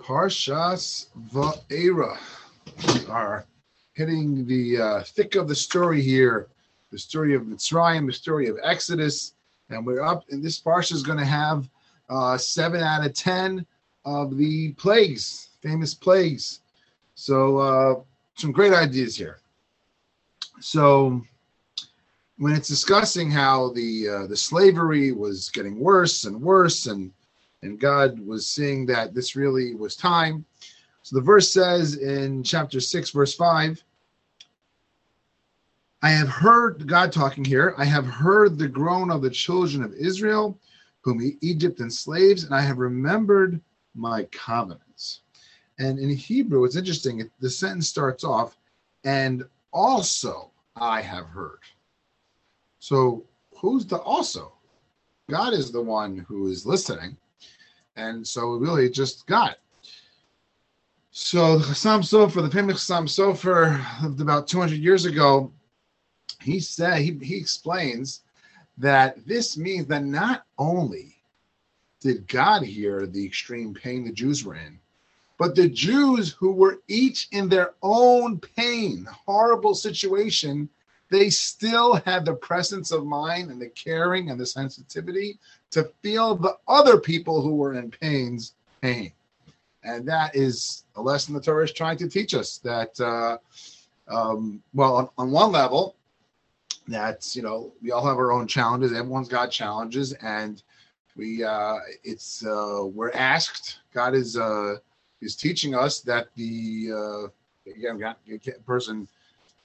Parshas Va'era. We are hitting the uh, thick of the story here, the story of Mitzrayim, the story of Exodus, and we're up. And this parsha is going to have uh, seven out of ten of the plagues, famous plagues. So uh, some great ideas here. So when it's discussing how the uh, the slavery was getting worse and worse and and God was seeing that this really was time. So the verse says in chapter 6, verse 5 I have heard, God talking here, I have heard the groan of the children of Israel, whom Egypt enslaves, and I have remembered my covenants. And in Hebrew, it's interesting, the sentence starts off, and also I have heard. So who's the also? God is the one who is listening. And so really just got. So the Chassam Sofer, the famous Chassam Sofer lived about 200 years ago. He said, he, he explains that this means that not only did God hear the extreme pain the Jews were in, but the Jews who were each in their own pain, horrible situation, they still had the presence of mind and the caring and the sensitivity to feel the other people who were in pain's pain. And that is a lesson the Torah is trying to teach us that, uh, um, well, on, on one level, that's, you know, we all have our own challenges. Everyone's got challenges. And we, uh, it's, uh, we're asked, God is, uh, is teaching us that the, uh, again, person,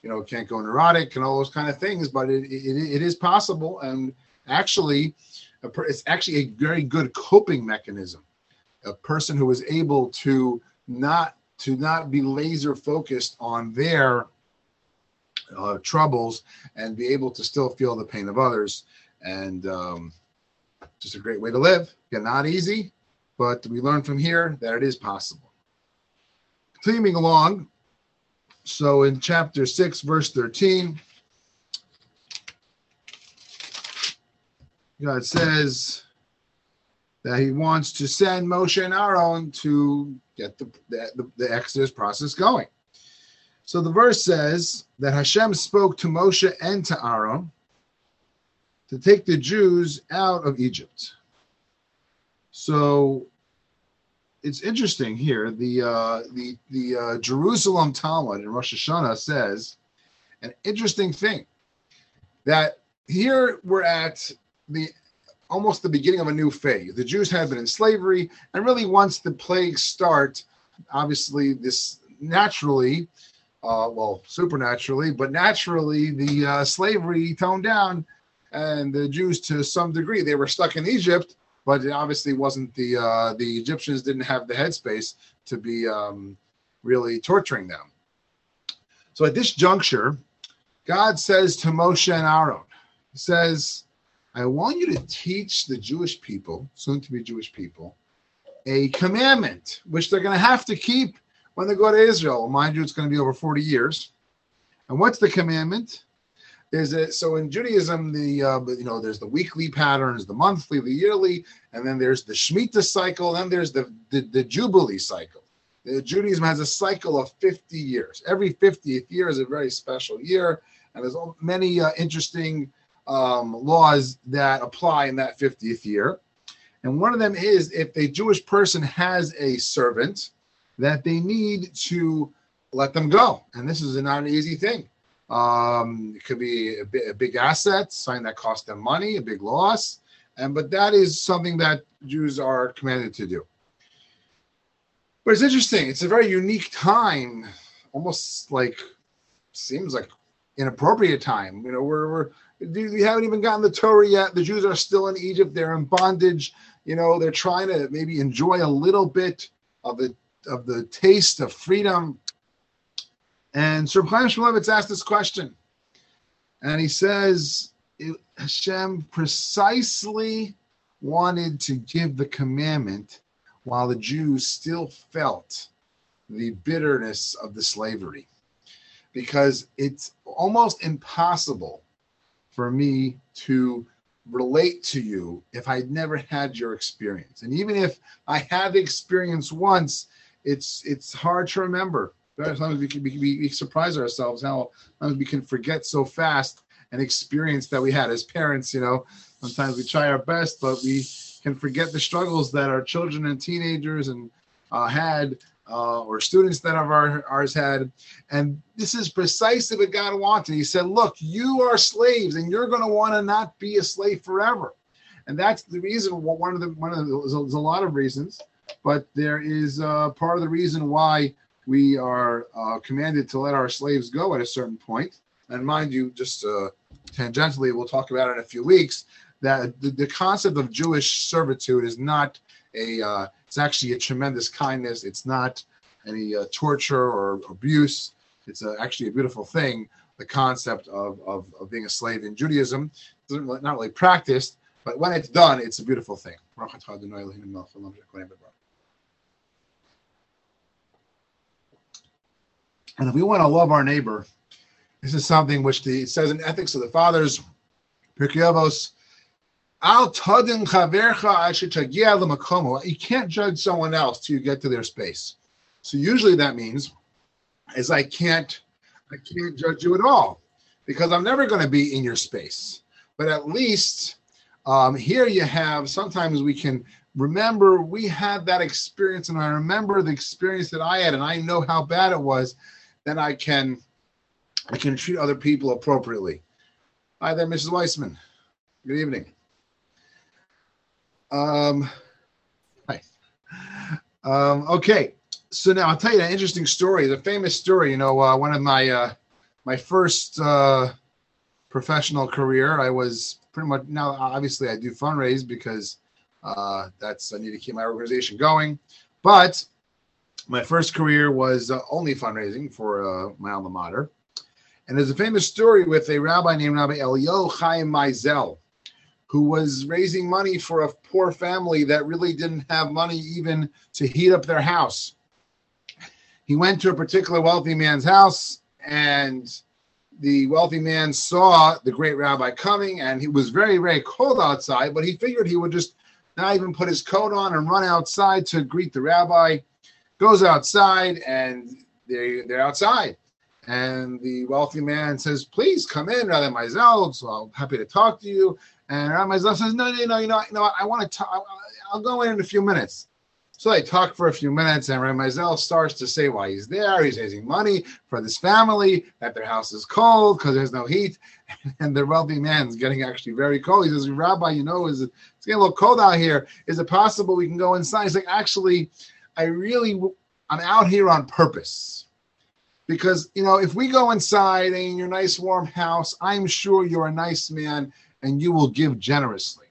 you know, can't go neurotic and all those kind of things, but it, it, it is possible. And actually, it's actually a very good coping mechanism. A person who is able to not to not be laser focused on their uh, troubles and be able to still feel the pain of others, and um, just a great way to live. Again, not easy, but we learn from here that it is possible. Continuing along, so in chapter 6, verse 13, God says that he wants to send Moshe and Aaron to get the, the, the Exodus process going. So the verse says that Hashem spoke to Moshe and to Aaron to take the Jews out of Egypt. So it's interesting here. The uh, the the uh, Jerusalem Talmud in Rosh Hashanah says an interesting thing that here we're at the almost the beginning of a new phase. The Jews have been in slavery, and really once the plagues start, obviously this naturally, uh, well, supernaturally, but naturally the uh, slavery toned down, and the Jews to some degree they were stuck in Egypt, but it obviously wasn't the uh, the Egyptians didn't have the headspace to be um, really torturing them. So at this juncture, God says to Moshe and Aaron, He says I want you to teach the Jewish people, soon to be Jewish people, a commandment which they're going to have to keep when they go to Israel. Mind you, it's going to be over 40 years. And what's the commandment? Is it so in Judaism? The uh, you know there's the weekly patterns, the monthly, the yearly, and then there's the Shemitah cycle. Then there's the, the the Jubilee cycle. The Judaism has a cycle of 50 years. Every 50th year is a very special year, and there's many uh, interesting um, laws that apply in that 50th year. And one of them is if a Jewish person has a servant, that they need to let them go. And this is not an easy thing. Um, it could be a, a big asset, something that costs them money, a big loss. And but that is something that Jews are commanded to do. But it's interesting. It's a very unique time, almost like seems like inappropriate time. You know, we're, we're we haven't even gotten the Torah yet. The Jews are still in Egypt. They're in bondage. You know, they're trying to maybe enjoy a little bit of the of the taste of freedom. And Sir Chaim Shmulevitz asked this question, and he says Hashem precisely wanted to give the commandment while the Jews still felt the bitterness of the slavery, because it's almost impossible for me to relate to you if I'd never had your experience. And even if I had the experience once, it's it's hard to remember. Sometimes we can we, we surprise ourselves how sometimes we can forget so fast an experience that we had as parents. You know, sometimes we try our best, but we can forget the struggles that our children and teenagers and uh, had uh, or students that of our, ours had. And this is precisely what God wanted. He said, Look, you are slaves and you're going to want to not be a slave forever. And that's the reason, one of the, one of the, there's a lot of reasons, but there is uh, part of the reason why we are uh, commanded to let our slaves go at a certain point. And mind you, just uh, tangentially, we'll talk about it in a few weeks, that the, the concept of Jewish servitude is not a uh, it's actually a tremendous kindness. It's not any uh, torture or abuse. It's a, actually a beautiful thing. The concept of, of, of being a slave in Judaism is not really practiced, but when it's done, it's a beautiful thing. And if we want to love our neighbor, this is something which the, it says in Ethics of the Fathers, Al tadin chavercha You can't judge someone else till you get to their space. So usually that means is I can't I can't judge you at all because I'm never going to be in your space. But at least um, here you have sometimes we can remember we had that experience and I remember the experience that I had and I know how bad it was, then I can I can treat other people appropriately. Hi there, Mrs. Weissman. Good evening. Um, hi. Um, okay, so now I'll tell you an interesting story. The famous story. You know, uh, one of my uh, my first uh, professional career. I was pretty much now. Obviously, I do fundraise because uh, that's I need to keep my organization going. But my first career was uh, only fundraising for uh, my alma mater. And there's a famous story with a rabbi named Rabbi Elio Chaim Meisel who was raising money for a poor family that really didn't have money even to heat up their house. He went to a particular wealthy man's house, and the wealthy man saw the great rabbi coming, and he was very, very cold outside, but he figured he would just not even put his coat on and run outside to greet the rabbi. Goes outside, and they, they're outside. And the wealthy man says, Please come in, Rabbi Meisel. So I'm happy to talk to you. And Rabbi Zov says, no, no, no, you know, you know, I want to talk. I'll go in in a few minutes. So they talk for a few minutes, and Rabbi Zell starts to say why he's there. He's raising money for this family, that their house is cold because there's no heat. And the wealthy man's getting actually very cold. He says, Rabbi, you know, is it, it's getting a little cold out here. Is it possible we can go inside? He's like, actually, I really, I'm out here on purpose. Because, you know, if we go inside in your nice warm house, I'm sure you're a nice man and you will give generously.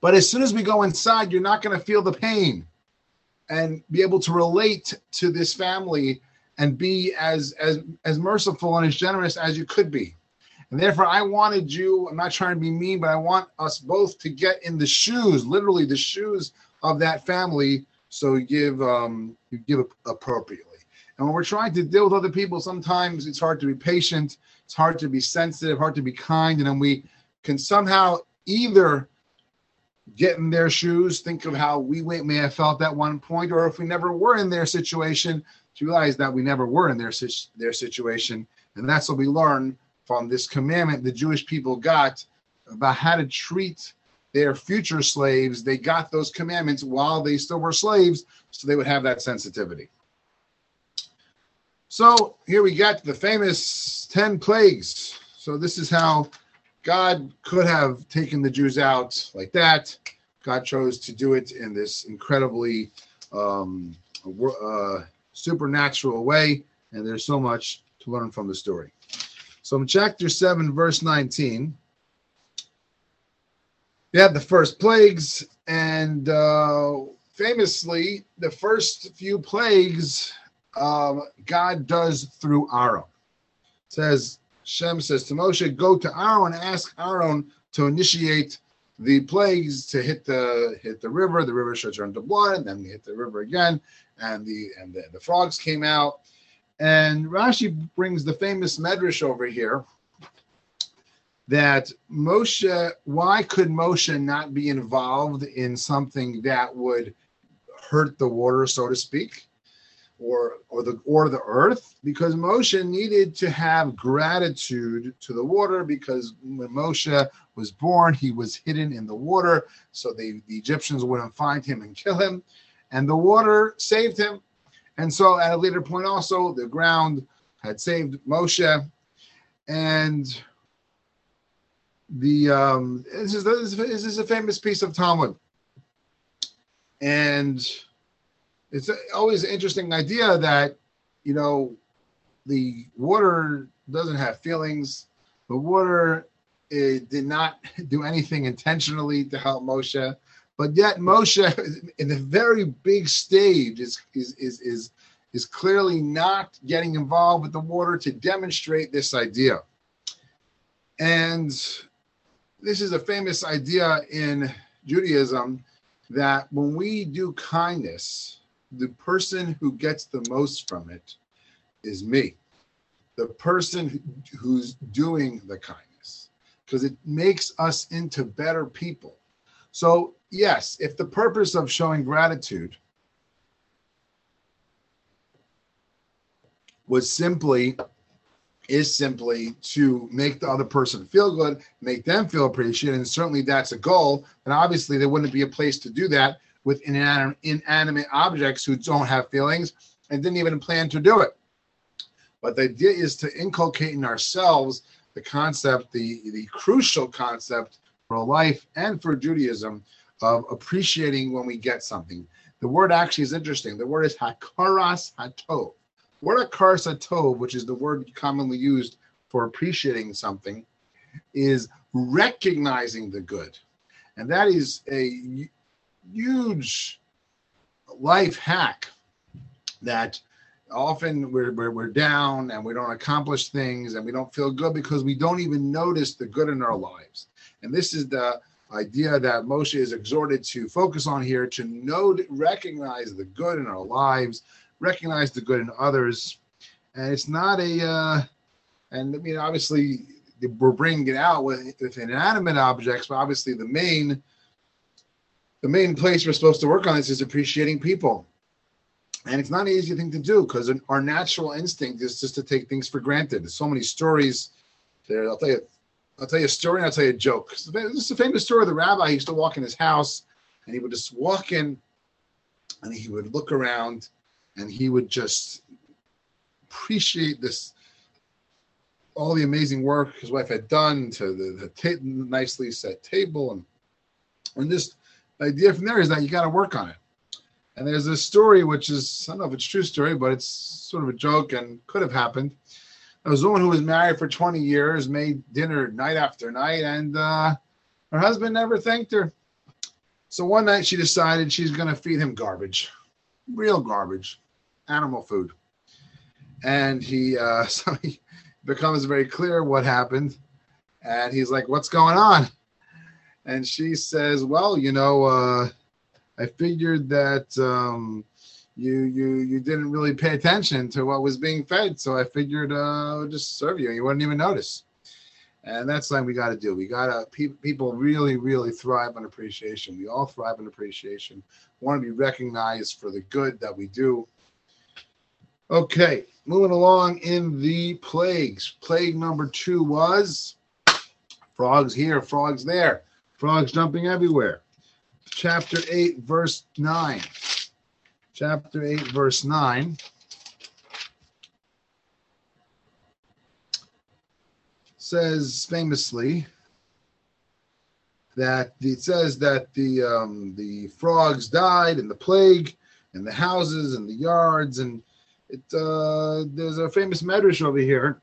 But as soon as we go inside, you're not going to feel the pain and be able to relate to this family and be as as as merciful and as generous as you could be. And therefore, I wanted you, I'm not trying to be mean, but I want us both to get in the shoes, literally the shoes of that family. So you give um, you give appropriately. And when we're trying to deal with other people, sometimes it's hard to be patient, it's hard to be sensitive, hard to be kind, and then we can somehow either get in their shoes, think of how we may have felt at one point, or if we never were in their situation, to realize that we never were in their, their situation. And that's what we learn from this commandment the Jewish people got about how to treat their future slaves. They got those commandments while they still were slaves, so they would have that sensitivity. So here we got the famous 10 plagues. So this is how God could have taken the Jews out like that. God chose to do it in this incredibly um, uh, supernatural way, and there's so much to learn from the story. So in chapter 7, verse 19, have the first plagues, and uh, famously, the first few plagues um, God does through Aaron. It says, Shem says to Moshe, Go to Aaron and ask Aaron to initiate the plagues to hit the hit the river. The river should turn to blood, and then we hit the river again, and the and the, the frogs came out. And Rashi brings the famous medrash over here that Moshe, why could Moshe not be involved in something that would hurt the water, so to speak, or or the or the earth, because Moshe needed to have gratitude to the water because when Moshe was born, he was hidden in the water, so they, the Egyptians wouldn't find him and kill him, and the water saved him. And so at a later point, also the ground had saved Moshe, and the um, this is this is a famous piece of Talmud, and it's always an interesting idea that you know the water doesn't have feelings. The water it did not do anything intentionally to help Moshe, but yet Moshe, in a very big stage, is is is is is clearly not getting involved with the water to demonstrate this idea. And this is a famous idea in Judaism that when we do kindness, the person who gets the most from it is me, the person who's doing the kindness, because it makes us into better people. So, yes, if the purpose of showing gratitude was simply is simply to make the other person feel good, make them feel appreciated, and certainly that's a goal. And obviously, there wouldn't be a place to do that with inan- inanimate objects who don't have feelings and didn't even plan to do it. But the idea is to inculcate in ourselves the concept, the, the crucial concept for life and for Judaism of appreciating when we get something. The word actually is interesting. The word is hakaras hatov word hakaras hatov, which is the word commonly used for appreciating something, is recognizing the good. And that is a huge life hack that often we're, we're, we're down and we don't accomplish things and we don't feel good because we don't even notice the good in our lives. And this is the idea that Moshe is exhorted to focus on here to know, recognize the good in our lives, recognize the good in others. And it's not a, uh, and I mean, obviously, we're bringing it out with, with inanimate objects, but obviously, the main, the main place we're supposed to work on this is appreciating people. And it's not an easy thing to do because our natural instinct is just to take things for granted. There's so many stories there. I'll tell you, I'll tell you a story and I'll tell you a joke. This is a famous story of the rabbi. He used to walk in his house and he would just walk in and he would look around and he would just appreciate this all the amazing work his wife had done to the, the ta- nicely set table. And and this idea from there is that you got to work on it. And there's this story which is i don't know if it's true story but it's sort of a joke and could have happened. There was a woman who was married for 20 years made dinner night after night and uh, her husband never thanked her. So one night she decided she's going to feed him garbage real garbage animal food. And he, uh, so he becomes very clear what happened. And he's like, What's going on? And she says, Well, you know, uh, I figured that um, you you you didn't really pay attention to what was being fed, so I figured uh, I would just serve you, and you wouldn't even notice. And that's something we got to do. We got to pe- people really really thrive on appreciation. We all thrive on appreciation. Want to be recognized for the good that we do, Okay, moving along in the plagues. Plague number two was frogs here, frogs there, frogs jumping everywhere. Chapter 8, verse 9. Chapter 8, verse 9. says famously that it says that the um, the frogs died in the plague in the houses and the yards and it uh, there's a famous medrash over here.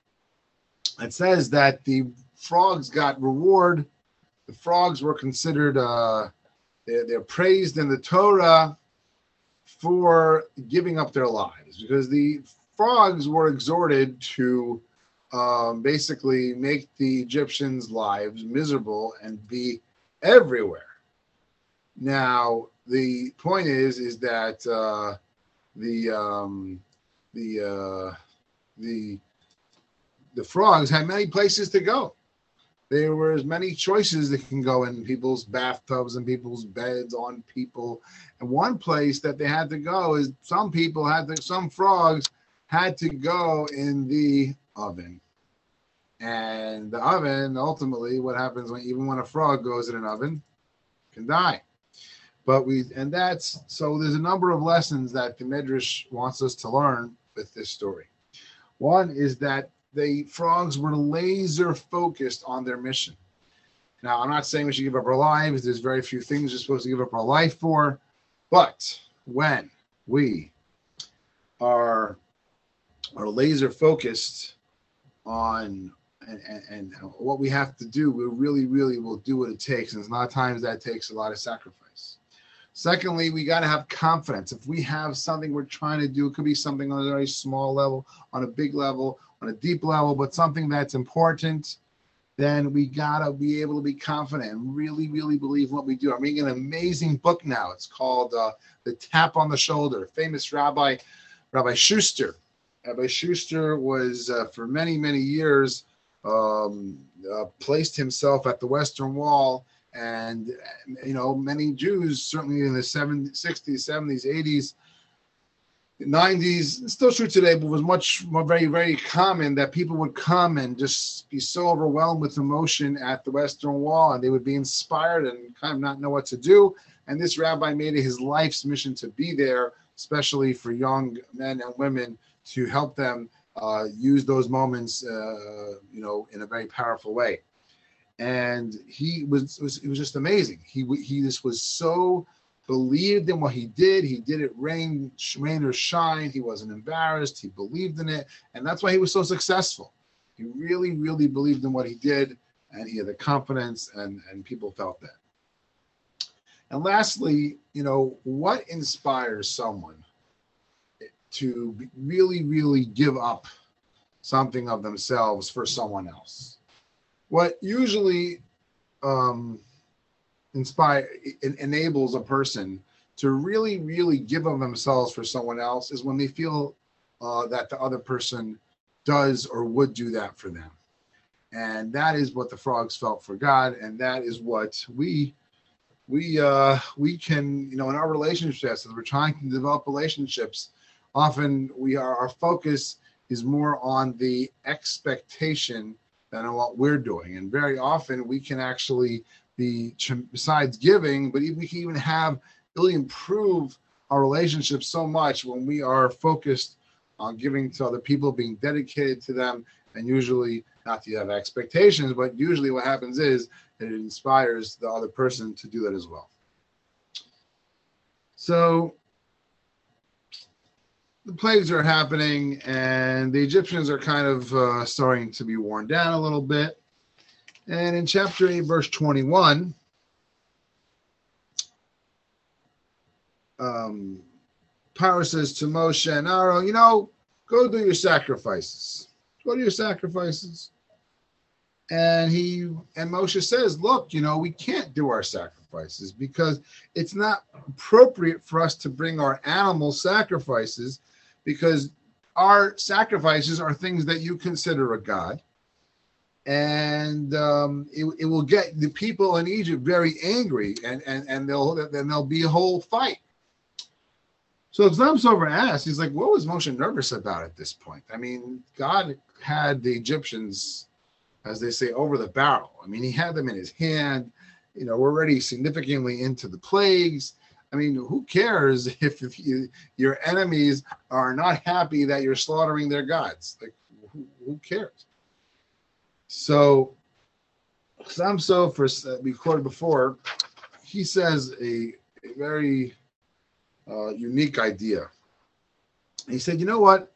It says that the frogs got reward. The frogs were considered uh, they're, they're praised in the Torah for giving up their lives because the frogs were exhorted to um, basically make the Egyptians' lives miserable and be everywhere. Now, the point is, is that uh, the um, the uh, the the frogs had many places to go. there were as many choices that can go in people's bathtubs and people's beds on people. And one place that they had to go is some people had to, some frogs had to go in the oven. And the oven, ultimately, what happens when even when a frog goes in an oven, can die. But we, and that's so there's a number of lessons that the Midrash wants us to learn with this story. One is that the frogs were laser focused on their mission. Now, I'm not saying we should give up our lives. There's very few things we're supposed to give up our life for. But when we are, are laser focused on and, and, and, what we have to do, we really, really will do what it takes. And a lot of times that takes a lot of sacrifice. Secondly, we got to have confidence. If we have something we're trying to do, it could be something on a very small level, on a big level, on a deep level, but something that's important, then we gotta be able to be confident and really, really believe what we do. I'm reading an amazing book now. It's called uh, "The Tap on the Shoulder." Famous Rabbi Rabbi Schuster. Rabbi Schuster was uh, for many, many years um, uh, placed himself at the Western Wall, and you know many Jews, certainly in the 70s, 60s, 70s, 80s 90s, still true today, but was much more very, very common that people would come and just be so overwhelmed with emotion at the Western Wall and they would be inspired and kind of not know what to do. And this rabbi made it his life's mission to be there, especially for young men and women, to help them uh, use those moments, uh, you know, in a very powerful way. And he was, was it was just amazing. He he just was so believed in what he did. He did it rain, rain or shine. He wasn't embarrassed. He believed in it. And that's why he was so successful. He really, really believed in what he did. And he had the confidence, and, and people felt that. And lastly, you know, what inspires someone to really, really give up something of themselves for someone else? What usually um, inspire enables a person to really really give of themselves for someone else is when they feel uh, that the other person does or would do that for them. And that is what the frogs felt for god and that is what we we uh we can you know in our relationships as we're trying to develop relationships often we are our focus is more on the expectation than what we're doing and very often we can actually be, besides giving, but we can even have really improve our relationship so much when we are focused on giving to other people, being dedicated to them, and usually not to have expectations, but usually what happens is it inspires the other person to do that as well. So the plagues are happening, and the Egyptians are kind of uh, starting to be worn down a little bit. And in chapter 8, verse 21, um, Paro says to Moshe and Aaron, you know, go do your sacrifices. Go do your sacrifices. And he and Moshe says, look, you know, we can't do our sacrifices because it's not appropriate for us to bring our animal sacrifices because our sacrifices are things that you consider a god and um, it, it will get the people in Egypt very angry, and and and they'll then there'll be a whole fight. So Chassam Sofer asked, he's like, what was Moshe nervous about at this point? I mean, God had the Egyptians, as they say, over the barrel. I mean, he had them in his hand. You know, we're already significantly into the plagues. I mean, who cares if, if you, your enemies are not happy that you're slaughtering their gods? Like, who, who cares? So, Chassam Sofer we quoted before, he says a, a very uh, unique idea. He said, "You know what?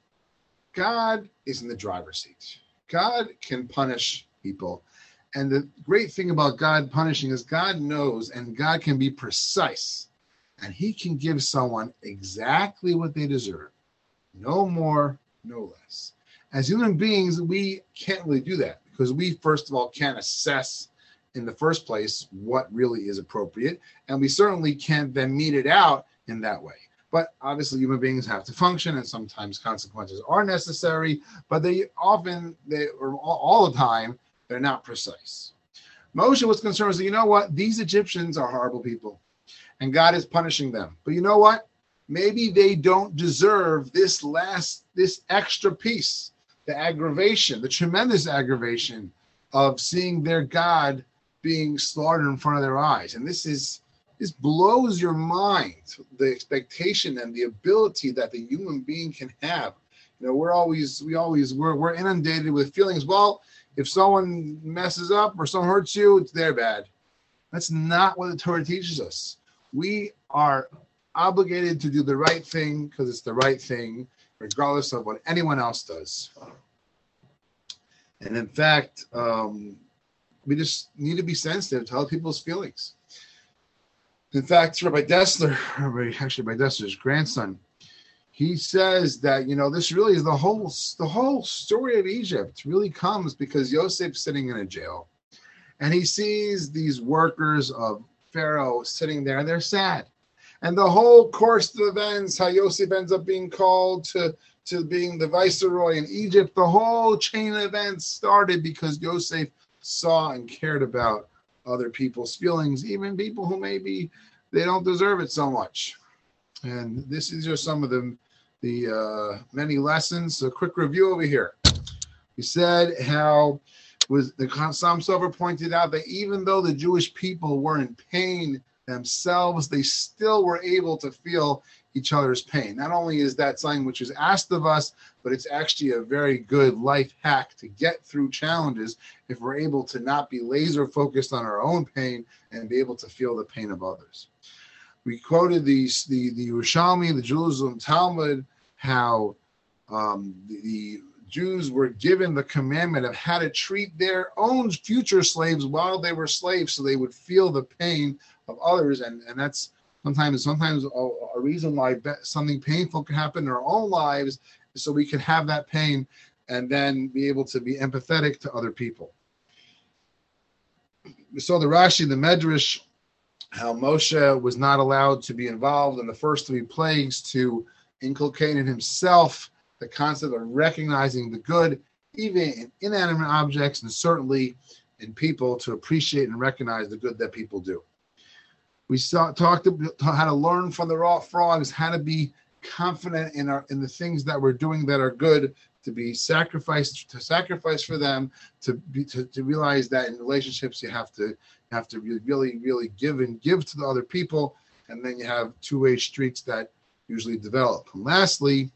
God is in the driver's seat. God can punish people." And the great thing about God punishing is God knows and God can be precise and he can give someone exactly what they deserve. No more, no less. As human beings, we can't really do that because we first of all can't assess in the first place what really is appropriate and we certainly can't then meet it out in that way but obviously human beings have to function and sometimes consequences are necessary but they often they or all the time they're not precise Moshe was concerned, was, you know what? These Egyptians are horrible people, and God is punishing them. But you know what? Maybe they don't deserve this last, this extra piece, the aggravation, the tremendous aggravation of seeing their God being slaughtered in front of their eyes. And this is this blows your mind, the expectation and the ability that the human being can have. You know, we're always we always we're we're inundated with feelings. Well, if someone messes up or someone hurts you, it's their bad. That's not what the Torah teaches us. We are obligated to do the right thing because it's the right thing, regardless of what anyone else does. And in fact, um, we just need to be sensitive to other people's feelings. In fact, Rabbi Dessler, actually Rabbi Dessler's grandson, he says that you know this really is the whole the whole story of Egypt really comes because Yosef's sitting in a jail, and he sees these workers of Pharaoh sitting there, and they're sad. And the whole course of events, how Yosef ends up being called to to being the viceroy in Egypt, the whole chain of events started because Yosef saw and cared about other people's feelings, even people who maybe they don't deserve it so much. And this is just some of the the uh, many lessons. A quick review over here. He said how was the Chassam Sofer pointed out that even though the Jewish people were in pain themselves, they still were able to feel each other's pain. Not only is that something which is asked of us, but it's actually a very good life hack to get through challenges if we're able to not be laser focused on our own pain and be able to feel the pain of others. We quoted the the the Yerushalmi, the Jerusalem Talmud, how um, the, the Jews were given the commandment of how to treat their own future slaves while they were slaves, so they would feel the pain of others, and and that's sometimes sometimes a, a reason why something painful can happen in our own lives so we can have that pain and then be able to be empathetic to other people. We saw the rashi the medrash how moshe was not allowed to be involved in the first three plagues to inculcate in himself the concept of recognizing the good even in inanimate objects and certainly in people to appreciate and recognize the good that people do we saw, talked about how to learn from the raw frogs, how to be confident in our in the things that we're doing that are good, to be sacrificed, to sacrifice for them, to be to, to realize that in relationships you have to have to really, really give and give to the other people, and then you have two-way streets that usually develop. And lastly,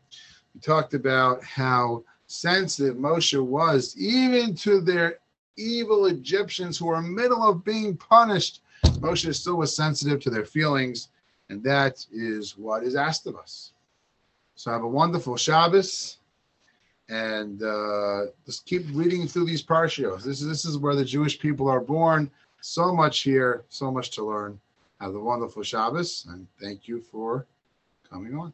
we talked about how sensitive Moshe was even to their evil Egyptians who are in the middle of being punished Moshe still was sensitive to their feelings, and that is what is asked of us. So have a wonderful Shabbos, and uh, just keep reading through these parshios. This is this is where the Jewish people are born. So much here, so much to learn. Have a wonderful Shabbos, and thank you for coming on.